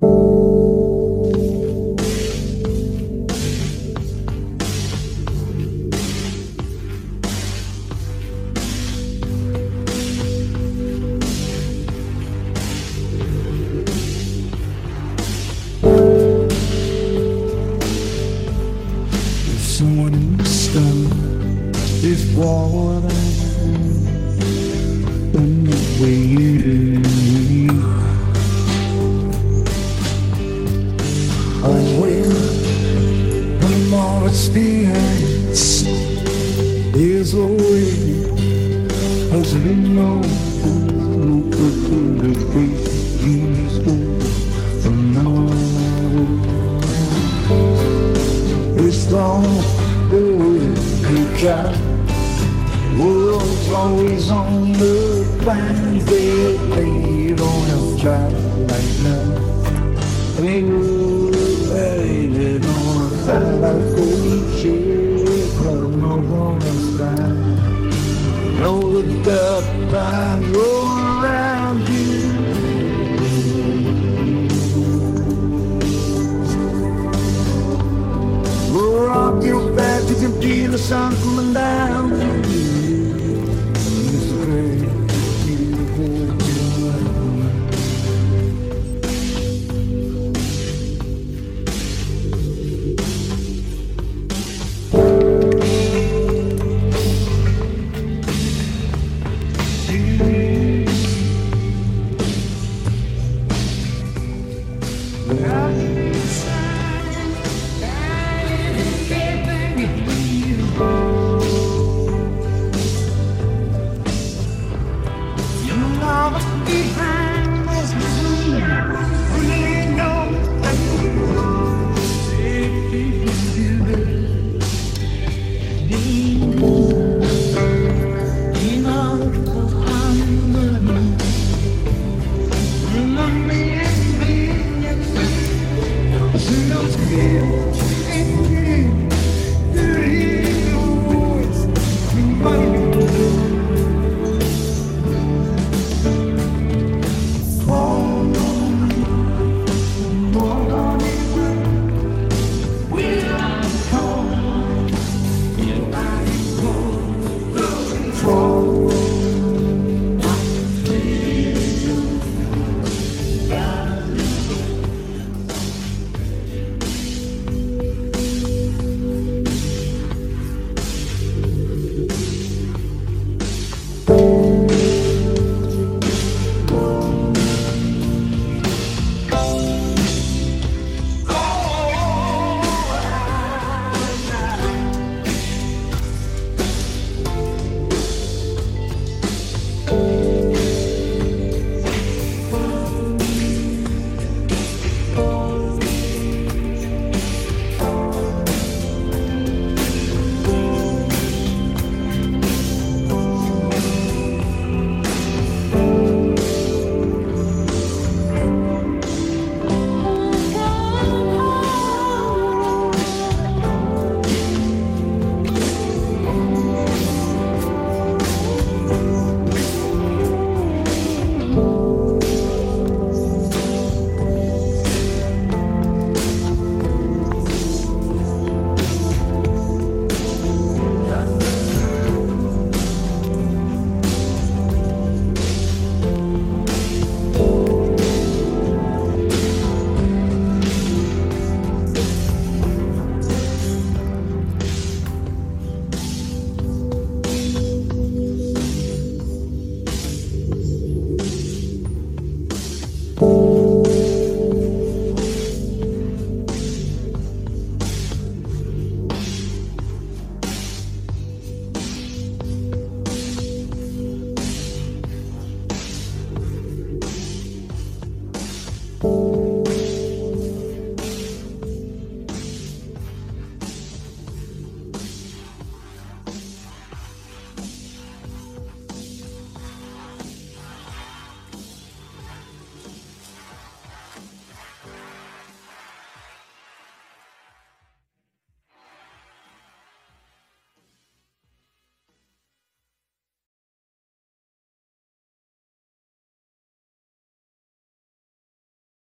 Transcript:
someone in the sun is water and the way you experience is away as we know. The breeze from now it's long the cat was always on the blind they they don't have tried right now. We I roll around you Rock your back, feel the sun coming down.